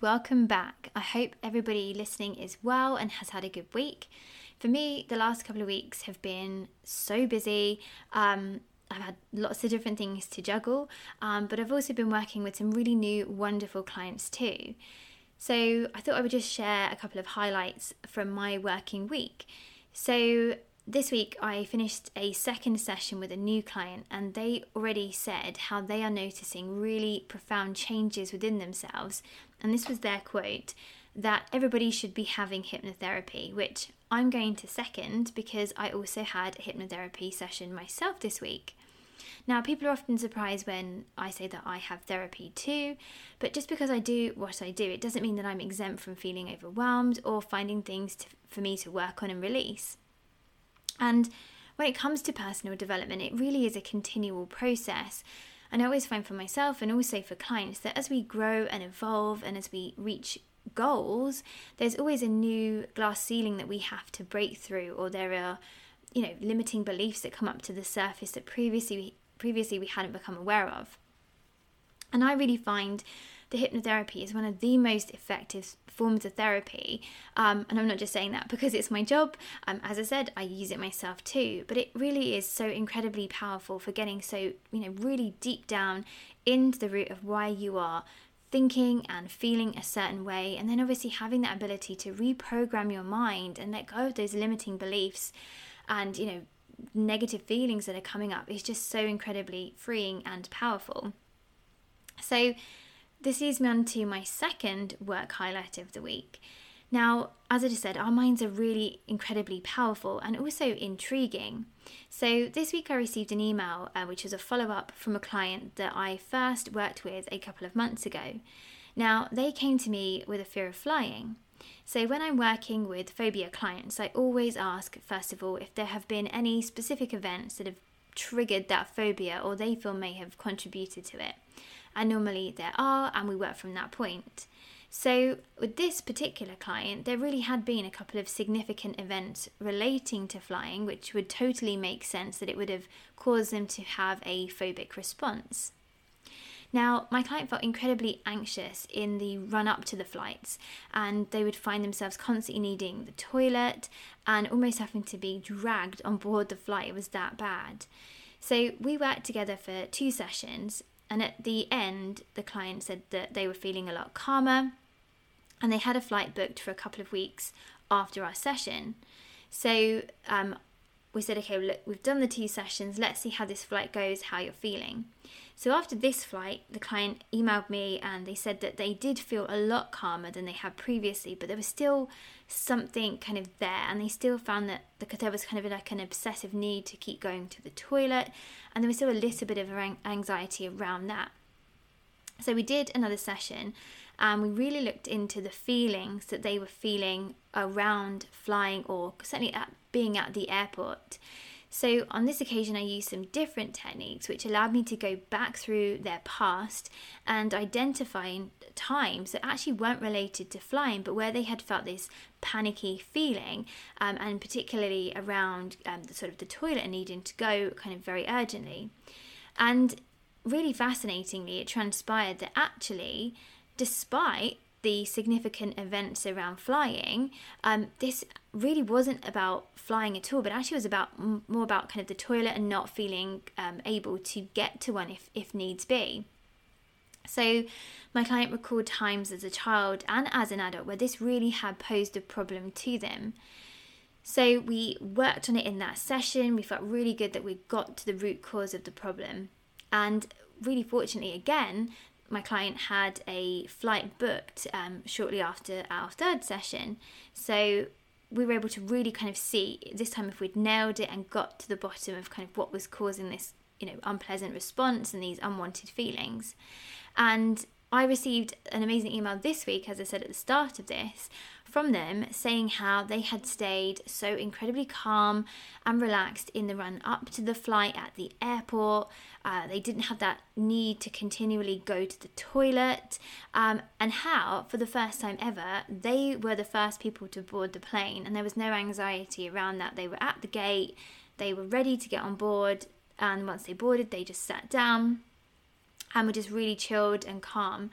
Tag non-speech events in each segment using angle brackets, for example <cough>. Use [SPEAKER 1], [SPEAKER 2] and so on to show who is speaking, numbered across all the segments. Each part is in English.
[SPEAKER 1] Welcome back. I hope everybody listening is well and has had a good week. For me, the last couple of weeks have been so busy. Um, I've had lots of different things to juggle, um, but I've also been working with some really new, wonderful clients too. So I thought I would just share a couple of highlights from my working week. So this week I finished a second session with a new client, and they already said how they are noticing really profound changes within themselves. And this was their quote that everybody should be having hypnotherapy, which I'm going to second because I also had a hypnotherapy session myself this week. Now, people are often surprised when I say that I have therapy too, but just because I do what I do, it doesn't mean that I'm exempt from feeling overwhelmed or finding things to, for me to work on and release. And when it comes to personal development, it really is a continual process. And I always find for myself and also for clients that as we grow and evolve and as we reach goals, there's always a new glass ceiling that we have to break through, or there are, you know, limiting beliefs that come up to the surface that previously previously we hadn't become aware of. And I really find the hypnotherapy is one of the most effective forms of therapy. Um, and I'm not just saying that because it's my job. Um, as I said, I use it myself too. But it really is so incredibly powerful for getting so, you know, really deep down into the root of why you are thinking and feeling a certain way. And then obviously having that ability to reprogram your mind and let go of those limiting beliefs and, you know, negative feelings that are coming up is just so incredibly freeing and powerful. So, this leads me on to my second work highlight of the week. Now, as I just said, our minds are really incredibly powerful and also intriguing. So, this week I received an email uh, which was a follow up from a client that I first worked with a couple of months ago. Now, they came to me with a fear of flying. So, when I'm working with phobia clients, I always ask, first of all, if there have been any specific events that have triggered that phobia or they feel may have contributed to it and normally there are, and we work from that point. So, with this particular client, there really had been a couple of significant events relating to flying, which would totally make sense that it would have caused them to have a phobic response. Now, my client felt incredibly anxious in the run up to the flights, and they would find themselves constantly needing the toilet and almost having to be dragged on board the flight. It was that bad. So, we worked together for two sessions, and at the end, the client said that they were feeling a lot calmer and they had a flight booked for a couple of weeks after our session. So um, we said, okay, look, we've done the two sessions. Let's see how this flight goes, how you're feeling. So after this flight, the client emailed me and they said that they did feel a lot calmer than they had previously, but there was still something kind of there, and they still found that because there was kind of like an obsessive need to keep going to the toilet, and there was still a little bit of anxiety around that. So we did another session and we really looked into the feelings that they were feeling around flying or certainly at being at the airport. So, on this occasion, I used some different techniques which allowed me to go back through their past and identifying times that actually weren't related to flying, but where they had felt this panicky feeling, um, and particularly around um, the sort of the toilet and needing to go kind of very urgently. And really fascinatingly, it transpired that actually despite the significant events around flying, um, this really wasn't about flying at all, but actually was about more about kind of the toilet and not feeling um, able to get to one if, if needs be. So, my client recalled times as a child and as an adult where this really had posed a problem to them. So, we worked on it in that session. We felt really good that we got to the root cause of the problem. And really fortunately, again, my client had a flight booked um, shortly after our third session. So we were able to really kind of see this time if we'd nailed it and got to the bottom of kind of what was causing this, you know, unpleasant response and these unwanted feelings. And I received an amazing email this week, as I said at the start of this, from them saying how they had stayed so incredibly calm and relaxed in the run up to the flight at the airport. Uh, they didn't have that need to continually go to the toilet, um, and how, for the first time ever, they were the first people to board the plane, and there was no anxiety around that. They were at the gate, they were ready to get on board, and once they boarded, they just sat down and were just really chilled and calm.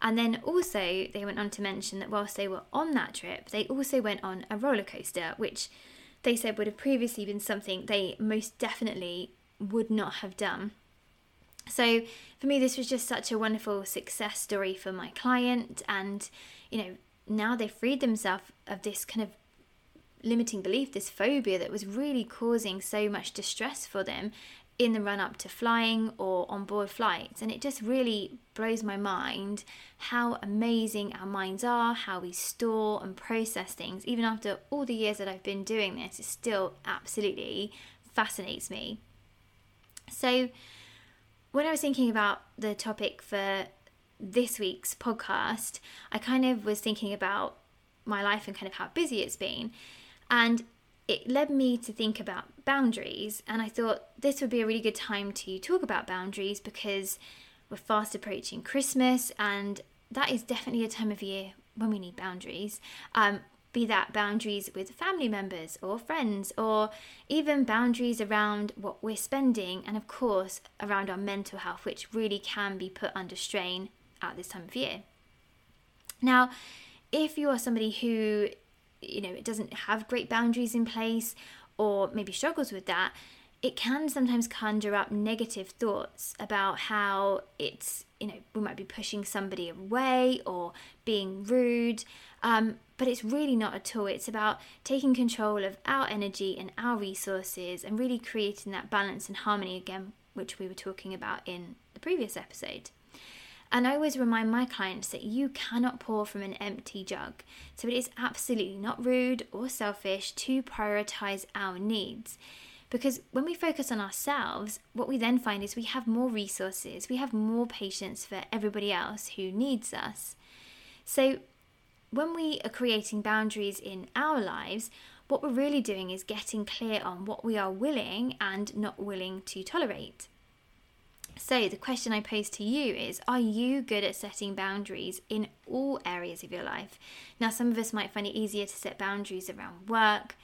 [SPEAKER 1] And then also, they went on to mention that whilst they were on that trip, they also went on a roller coaster, which they said would have previously been something they most definitely would not have done. So for me, this was just such a wonderful success story for my client. And, you know, now they freed themselves of this kind of limiting belief, this phobia that was really causing so much distress for them in the run up to flying or on board flights. And it just really blows my mind how amazing our minds are, how we store and process things. Even after all the years that I've been doing this, it still absolutely fascinates me. So, when I was thinking about the topic for this week's podcast, I kind of was thinking about my life and kind of how busy it's been. And it led me to think about boundaries. And I thought this would be a really good time to talk about boundaries because we're fast approaching Christmas, and that is definitely a time of year when we need boundaries. Um, be that boundaries with family members or friends, or even boundaries around what we're spending, and of course, around our mental health, which really can be put under strain at this time of year. Now, if you are somebody who you know it doesn't have great boundaries in place or maybe struggles with that it can sometimes conjure up negative thoughts about how it's you know we might be pushing somebody away or being rude um, but it's really not at all it's about taking control of our energy and our resources and really creating that balance and harmony again which we were talking about in the previous episode and I always remind my clients that you cannot pour from an empty jug. So it is absolutely not rude or selfish to prioritize our needs. Because when we focus on ourselves, what we then find is we have more resources, we have more patience for everybody else who needs us. So when we are creating boundaries in our lives, what we're really doing is getting clear on what we are willing and not willing to tolerate. So, the question I pose to you is Are you good at setting boundaries in all areas of your life? Now, some of us might find it easier to set boundaries around work,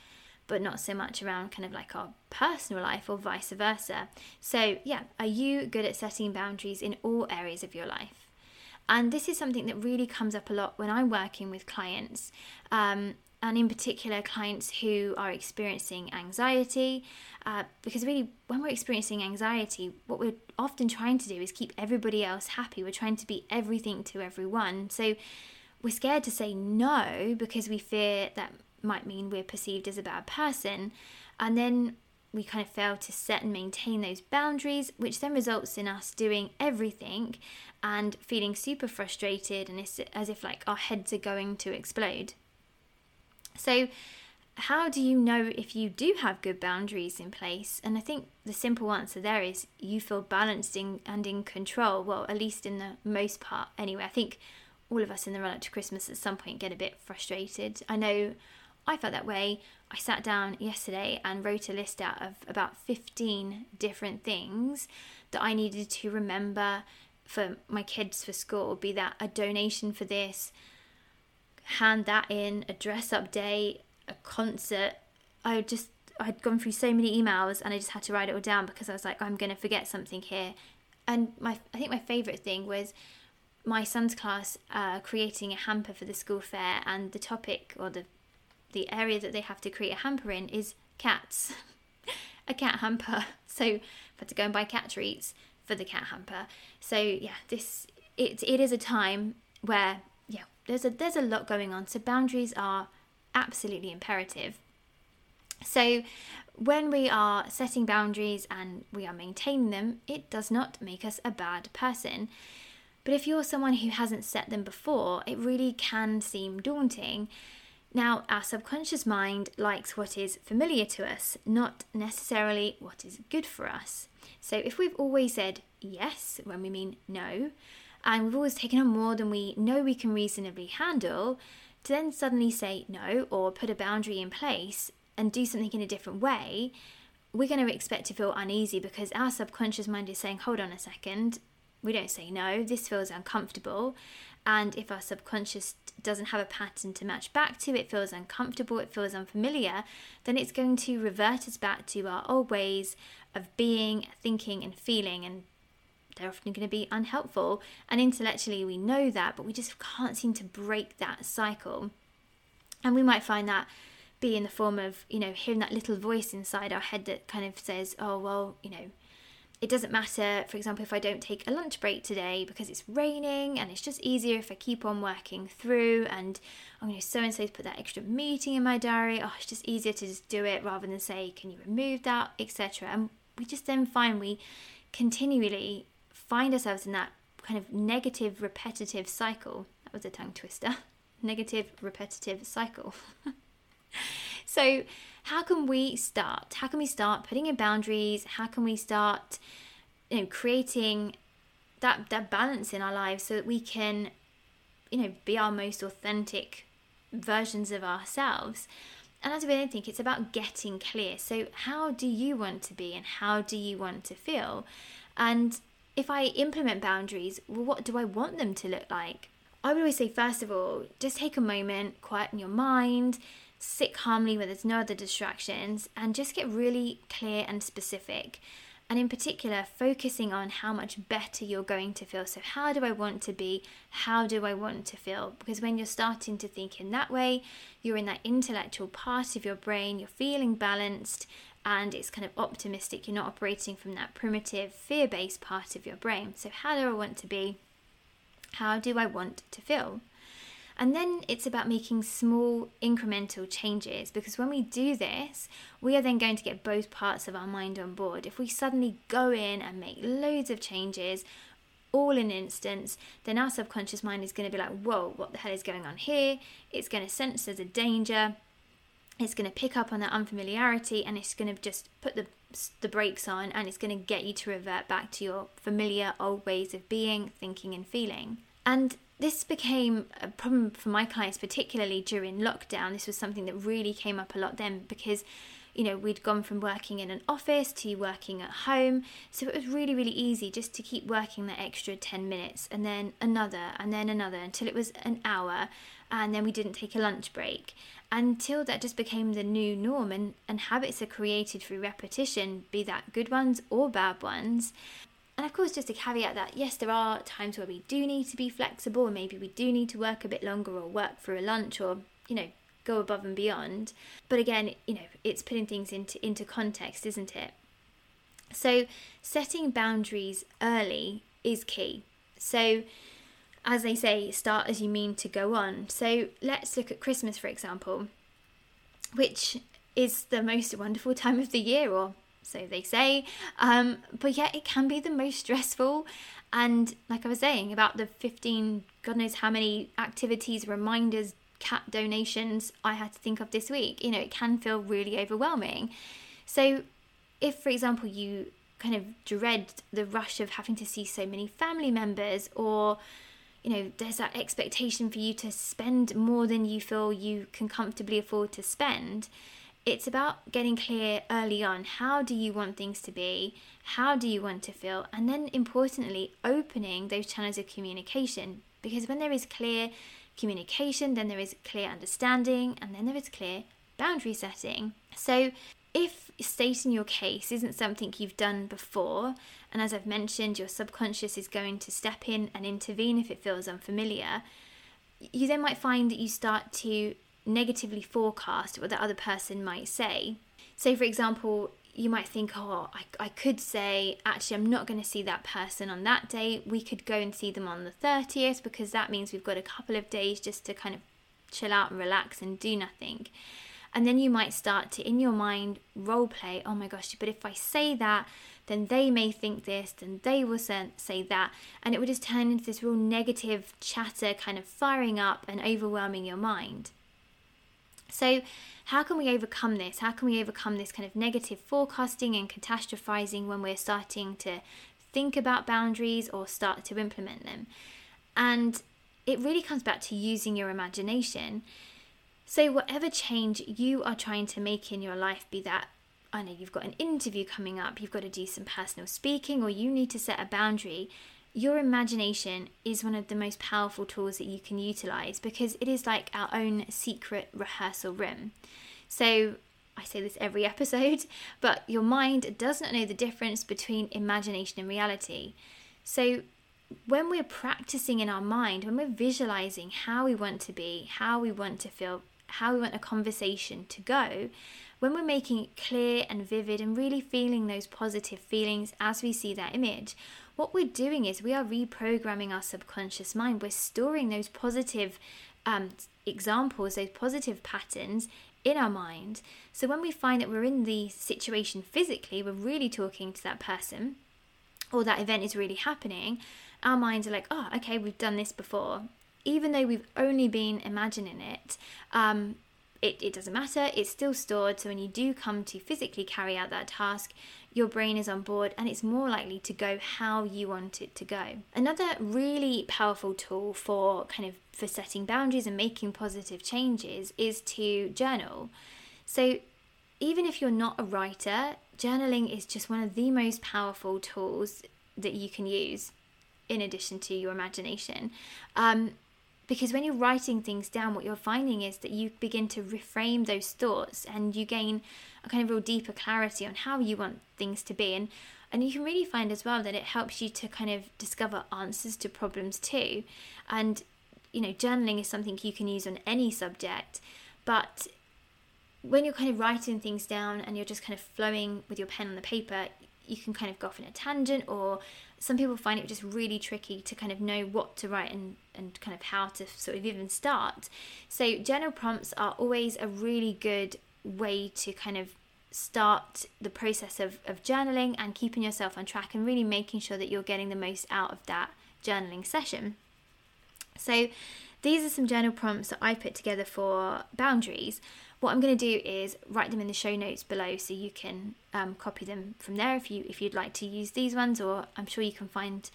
[SPEAKER 1] but not so much around kind of like our personal life or vice versa. So, yeah, are you good at setting boundaries in all areas of your life? And this is something that really comes up a lot when I'm working with clients. Um, and in particular clients who are experiencing anxiety. Uh, because really, when we're experiencing anxiety, what we're often trying to do is keep everybody else happy. We're trying to be everything to everyone. So we're scared to say no because we fear that might mean we're perceived as a bad person. And then we kind of fail to set and maintain those boundaries, which then results in us doing everything and feeling super frustrated and it's as if like our heads are going to explode. So, how do you know if you do have good boundaries in place? And I think the simple answer there is you feel balanced in, and in control. Well, at least in the most part, anyway. I think all of us in the run up to Christmas at some point get a bit frustrated. I know I felt that way. I sat down yesterday and wrote a list out of about 15 different things that I needed to remember for my kids for school, be that a donation for this, hand that in, a dress up day, a concert. I just I'd gone through so many emails and I just had to write it all down because I was like, I'm gonna forget something here. And my I think my favourite thing was my son's class uh, creating a hamper for the school fair and the topic or the the area that they have to create a hamper in is cats. <laughs> a cat hamper. <laughs> So I had to go and buy cat treats for the cat hamper. So yeah, this it it is a time where yeah, there's a there's a lot going on. So boundaries are absolutely imperative. So when we are setting boundaries and we are maintaining them, it does not make us a bad person. But if you're someone who hasn't set them before, it really can seem daunting. Now, our subconscious mind likes what is familiar to us, not necessarily what is good for us. So, if we've always said yes when we mean no, and we've always taken on more than we know we can reasonably handle, to then suddenly say no or put a boundary in place and do something in a different way, we're going to expect to feel uneasy because our subconscious mind is saying, hold on a second, we don't say no, this feels uncomfortable. And if our subconscious doesn't have a pattern to match back to, it feels uncomfortable, it feels unfamiliar, then it's going to revert us back to our old ways of being, thinking, and feeling. And they're often going to be unhelpful. And intellectually, we know that, but we just can't seem to break that cycle. And we might find that be in the form of, you know, hearing that little voice inside our head that kind of says, oh, well, you know, it doesn't matter, for example, if I don't take a lunch break today because it's raining and it's just easier if I keep on working through and I'm going to so and so put that extra meeting in my diary. Oh, it's just easier to just do it rather than say, can you remove that, etc. And we just then find we continually find ourselves in that kind of negative, repetitive cycle. That was a tongue twister. <laughs> negative, repetitive cycle. <laughs> so, how can we start? How can we start putting in boundaries? How can we start, you know, creating that that balance in our lives so that we can, you know, be our most authentic versions of ourselves? And as with anything, it's about getting clear. So, how do you want to be and how do you want to feel? And if I implement boundaries, well, what do I want them to look like? I would always say, first of all, just take a moment, quieten your mind, sit calmly where there's no other distractions, and just get really clear and specific. And in particular, focusing on how much better you're going to feel. So, how do I want to be? How do I want to feel? Because when you're starting to think in that way, you're in that intellectual part of your brain, you're feeling balanced, and it's kind of optimistic. You're not operating from that primitive, fear based part of your brain. So, how do I want to be? How do I want to feel? And then it's about making small incremental changes because when we do this, we are then going to get both parts of our mind on board. If we suddenly go in and make loads of changes all in an instance, then our subconscious mind is going to be like, whoa, what the hell is going on here? It's going to sense there's a danger. It's going to pick up on that unfamiliarity and it's going to just put the the brakes on and it's going to get you to revert back to your familiar old ways of being, thinking, and feeling. And this became a problem for my clients, particularly during lockdown. This was something that really came up a lot then because, you know, we'd gone from working in an office to working at home. So it was really, really easy just to keep working that extra 10 minutes and then another and then another until it was an hour. And then we didn't take a lunch break until that just became the new norm and, and habits are created through repetition, be that good ones or bad ones. And of course, just to caveat that, yes, there are times where we do need to be flexible and maybe we do need to work a bit longer or work for a lunch or, you know, go above and beyond. But again, you know, it's putting things into, into context, isn't it? So, setting boundaries early is key. So, as they say, start as you mean to go on. So let's look at Christmas, for example, which is the most wonderful time of the year, or so they say. Um, but yet it can be the most stressful. And like I was saying about the 15, God knows how many activities, reminders, cat donations I had to think of this week, you know, it can feel really overwhelming. So if, for example, you kind of dread the rush of having to see so many family members or you know, there's that expectation for you to spend more than you feel you can comfortably afford to spend. It's about getting clear early on how do you want things to be, how do you want to feel, and then importantly, opening those channels of communication. Because when there is clear communication, then there is clear understanding, and then there is clear boundary setting. So if stating your case isn't something you've done before, and as I've mentioned, your subconscious is going to step in and intervene if it feels unfamiliar, you then might find that you start to negatively forecast what the other person might say. So, for example, you might think, oh, I, I could say, actually, I'm not going to see that person on that day. We could go and see them on the 30th because that means we've got a couple of days just to kind of chill out and relax and do nothing. And then you might start to, in your mind, role play, oh my gosh, but if I say that, then they may think this, then they will say that. And it would just turn into this real negative chatter, kind of firing up and overwhelming your mind. So, how can we overcome this? How can we overcome this kind of negative forecasting and catastrophizing when we're starting to think about boundaries or start to implement them? And it really comes back to using your imagination. So, whatever change you are trying to make in your life, be that I know you've got an interview coming up, you've got to do some personal speaking, or you need to set a boundary, your imagination is one of the most powerful tools that you can utilize because it is like our own secret rehearsal room. So, I say this every <laughs> episode, but your mind does not know the difference between imagination and reality. So when we're practicing in our mind, when we're visualizing how we want to be, how we want to feel, how we want a conversation to go, when we're making it clear and vivid and really feeling those positive feelings as we see that image, what we're doing is we are reprogramming our subconscious mind. We're storing those positive um, examples, those positive patterns in our mind. So when we find that we're in the situation physically, we're really talking to that person, or that event is really happening, our minds are like, oh, okay, we've done this before. Even though we've only been imagining it, um, it, it doesn't matter, it's still stored. So when you do come to physically carry out that task, your brain is on board and it's more likely to go how you want it to go. Another really powerful tool for kind of for setting boundaries and making positive changes is to journal. So even if you're not a writer, journaling is just one of the most powerful tools that you can use in addition to your imagination. Um, because when you're writing things down, what you're finding is that you begin to reframe those thoughts and you gain a kind of real deeper clarity on how you want things to be. And, and you can really find as well that it helps you to kind of discover answers to problems too. And, you know, journaling is something you can use on any subject, but when you're kind of writing things down and you're just kind of flowing with your pen on the paper, you can kind of go off in a tangent or some people find it just really tricky to kind of know what to write and, and kind of how to sort of even start. So journal prompts are always a really good way to kind of start the process of, of journaling and keeping yourself on track and really making sure that you're getting the most out of that journaling session. So these are some journal prompts that I put together for boundaries. What I'm going to do is write them in the show notes below so you can um, copy them from there if you if you'd like to use these ones or I'm sure you can find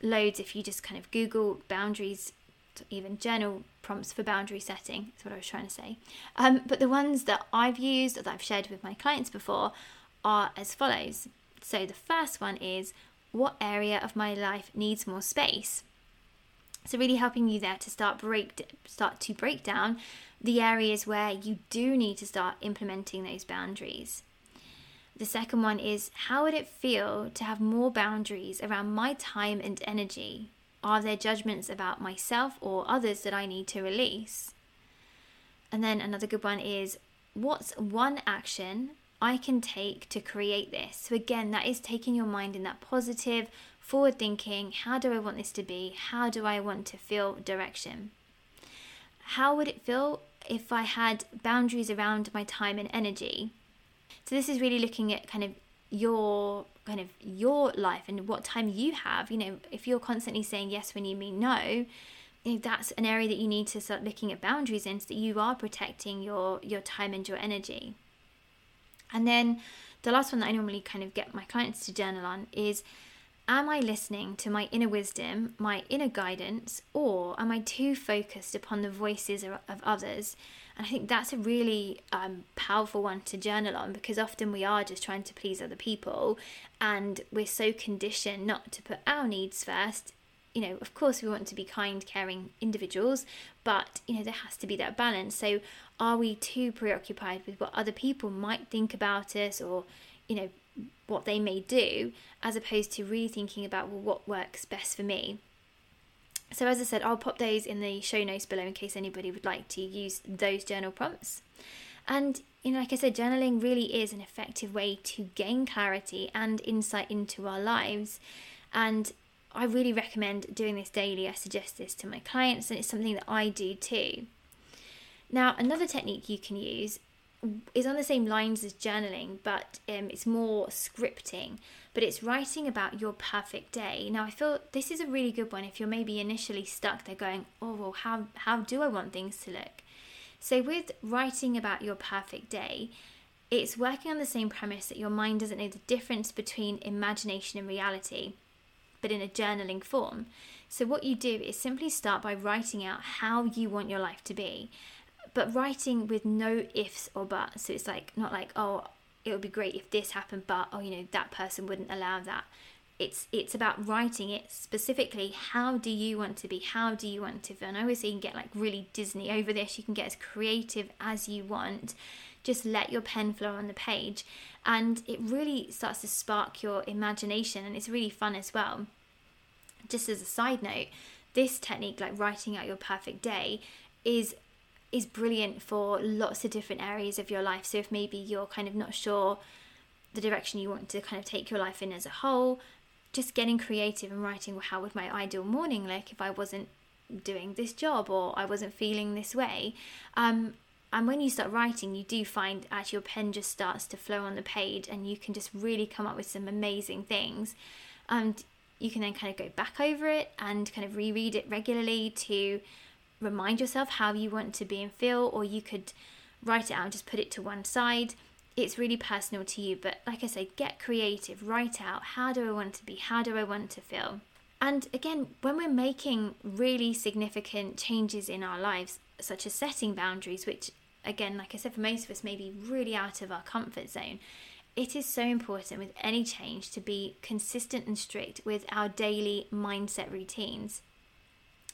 [SPEAKER 1] loads if you just kind of Google boundaries even journal prompts for boundary setting is what I was trying to say. Um, but the ones that I've used that I've shared with my clients before are as follows. So the first one is what area of my life needs more space so really helping you there to start break start to break down the areas where you do need to start implementing those boundaries. The second one is how would it feel to have more boundaries around my time and energy? Are there judgments about myself or others that I need to release? And then another good one is what's one action I can take to create this? So, again, that is taking your mind in that positive, forward thinking how do I want this to be? How do I want to feel direction? How would it feel if I had boundaries around my time and energy. So this is really looking at kind of your kind of your life and what time you have. You know, if you're constantly saying yes when you mean no, that's an area that you need to start looking at boundaries in so that you are protecting your your time and your energy. And then the last one that I normally kind of get my clients to journal on is Am I listening to my inner wisdom, my inner guidance, or am I too focused upon the voices of others? And I think that's a really um, powerful one to journal on because often we are just trying to please other people and we're so conditioned not to put our needs first. You know, of course, we want to be kind, caring individuals, but you know, there has to be that balance. So, are we too preoccupied with what other people might think about us or, you know, what they may do, as opposed to really thinking about well, what works best for me. So, as I said, I'll pop those in the show notes below in case anybody would like to use those journal prompts. And, you know, like I said, journaling really is an effective way to gain clarity and insight into our lives. And I really recommend doing this daily. I suggest this to my clients, and it's something that I do too. Now, another technique you can use is on the same lines as journaling, but um, it's more scripting. But it's writing about your perfect day. Now, I feel this is a really good one if you're maybe initially stuck there going, oh, well, how, how do I want things to look? So, with writing about your perfect day, it's working on the same premise that your mind doesn't know the difference between imagination and reality, but in a journaling form. So, what you do is simply start by writing out how you want your life to be but writing with no ifs or buts. It's like not like oh it would be great if this happened, but oh you know that person wouldn't allow that. It's it's about writing it specifically. How do you want to be? How do you want to feel? And I always say you can get like really Disney over this. You can get as creative as you want. Just let your pen flow on the page, and it really starts to spark your imagination, and it's really fun as well. Just as a side note, this technique, like writing out your perfect day, is is brilliant for lots of different areas of your life. So if maybe you're kind of not sure the direction you want to kind of take your life in as a whole, just getting creative and writing well, how would my ideal morning look if I wasn't doing this job or I wasn't feeling this way. Um, and when you start writing, you do find actually your pen just starts to flow on the page and you can just really come up with some amazing things. And you can then kind of go back over it and kind of reread it regularly to remind yourself how you want to be and feel, or you could write it out and just put it to one side. It's really personal to you, but like I say, get creative, write out how do I want to be, how do I want to feel. And again, when we're making really significant changes in our lives, such as setting boundaries, which again, like I said, for most of us may be really out of our comfort zone, it is so important with any change to be consistent and strict with our daily mindset routines.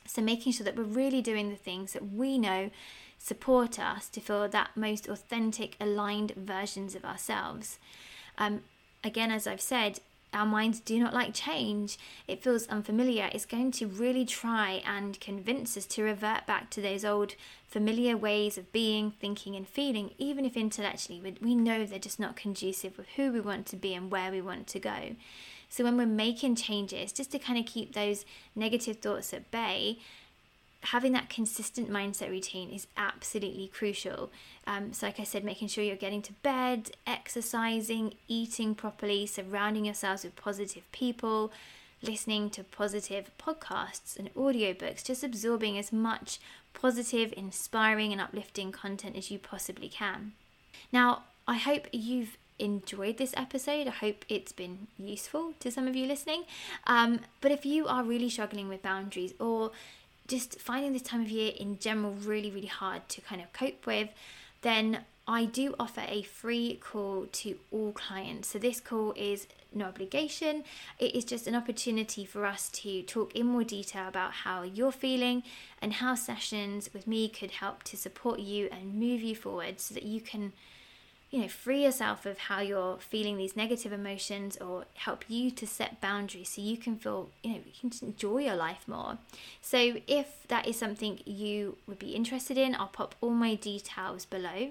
[SPEAKER 1] So, making sure that we're really doing the things that we know support us to feel that most authentic, aligned versions of ourselves. Um, again, as I've said, our minds do not like change. It feels unfamiliar. It's going to really try and convince us to revert back to those old familiar ways of being, thinking, and feeling, even if intellectually we know they're just not conducive with who we want to be and where we want to go. So when we're making changes, just to kind of keep those negative thoughts at bay, having that consistent mindset routine is absolutely crucial. Um, so, like I said, making sure you're getting to bed, exercising, eating properly, surrounding yourselves with positive people, listening to positive podcasts and audiobooks, just absorbing as much positive, inspiring, and uplifting content as you possibly can. Now, I hope you've enjoyed this episode. I hope it's been useful to some of you listening. Um, but if you are really struggling with boundaries or just finding this time of year in general really, really hard to kind of cope with, then I do offer a free call to all clients. So, this call is no obligation, it is just an opportunity for us to talk in more detail about how you're feeling and how sessions with me could help to support you and move you forward so that you can you know, free yourself of how you're feeling these negative emotions or help you to set boundaries so you can feel, you know, you can enjoy your life more. So if that is something you would be interested in, I'll pop all my details below.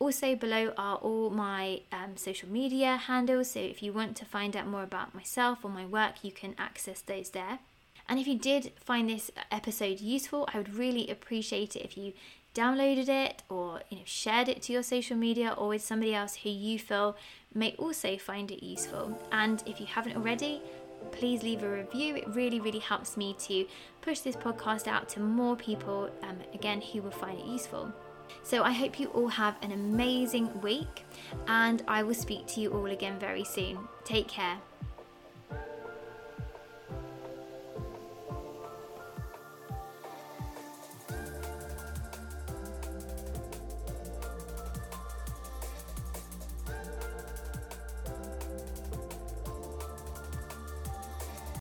[SPEAKER 1] Also, below are all my um, social media handles. So if you want to find out more about myself or my work, you can access those there. And if you did find this episode useful, I would really appreciate it if you downloaded it or you know shared it to your social media or with somebody else who you feel may also find it useful. And if you haven't already, please leave a review. It really, really helps me to push this podcast out to more people, um, again, who will find it useful. So I hope you all have an amazing week, and I will speak to you all again very soon. Take care.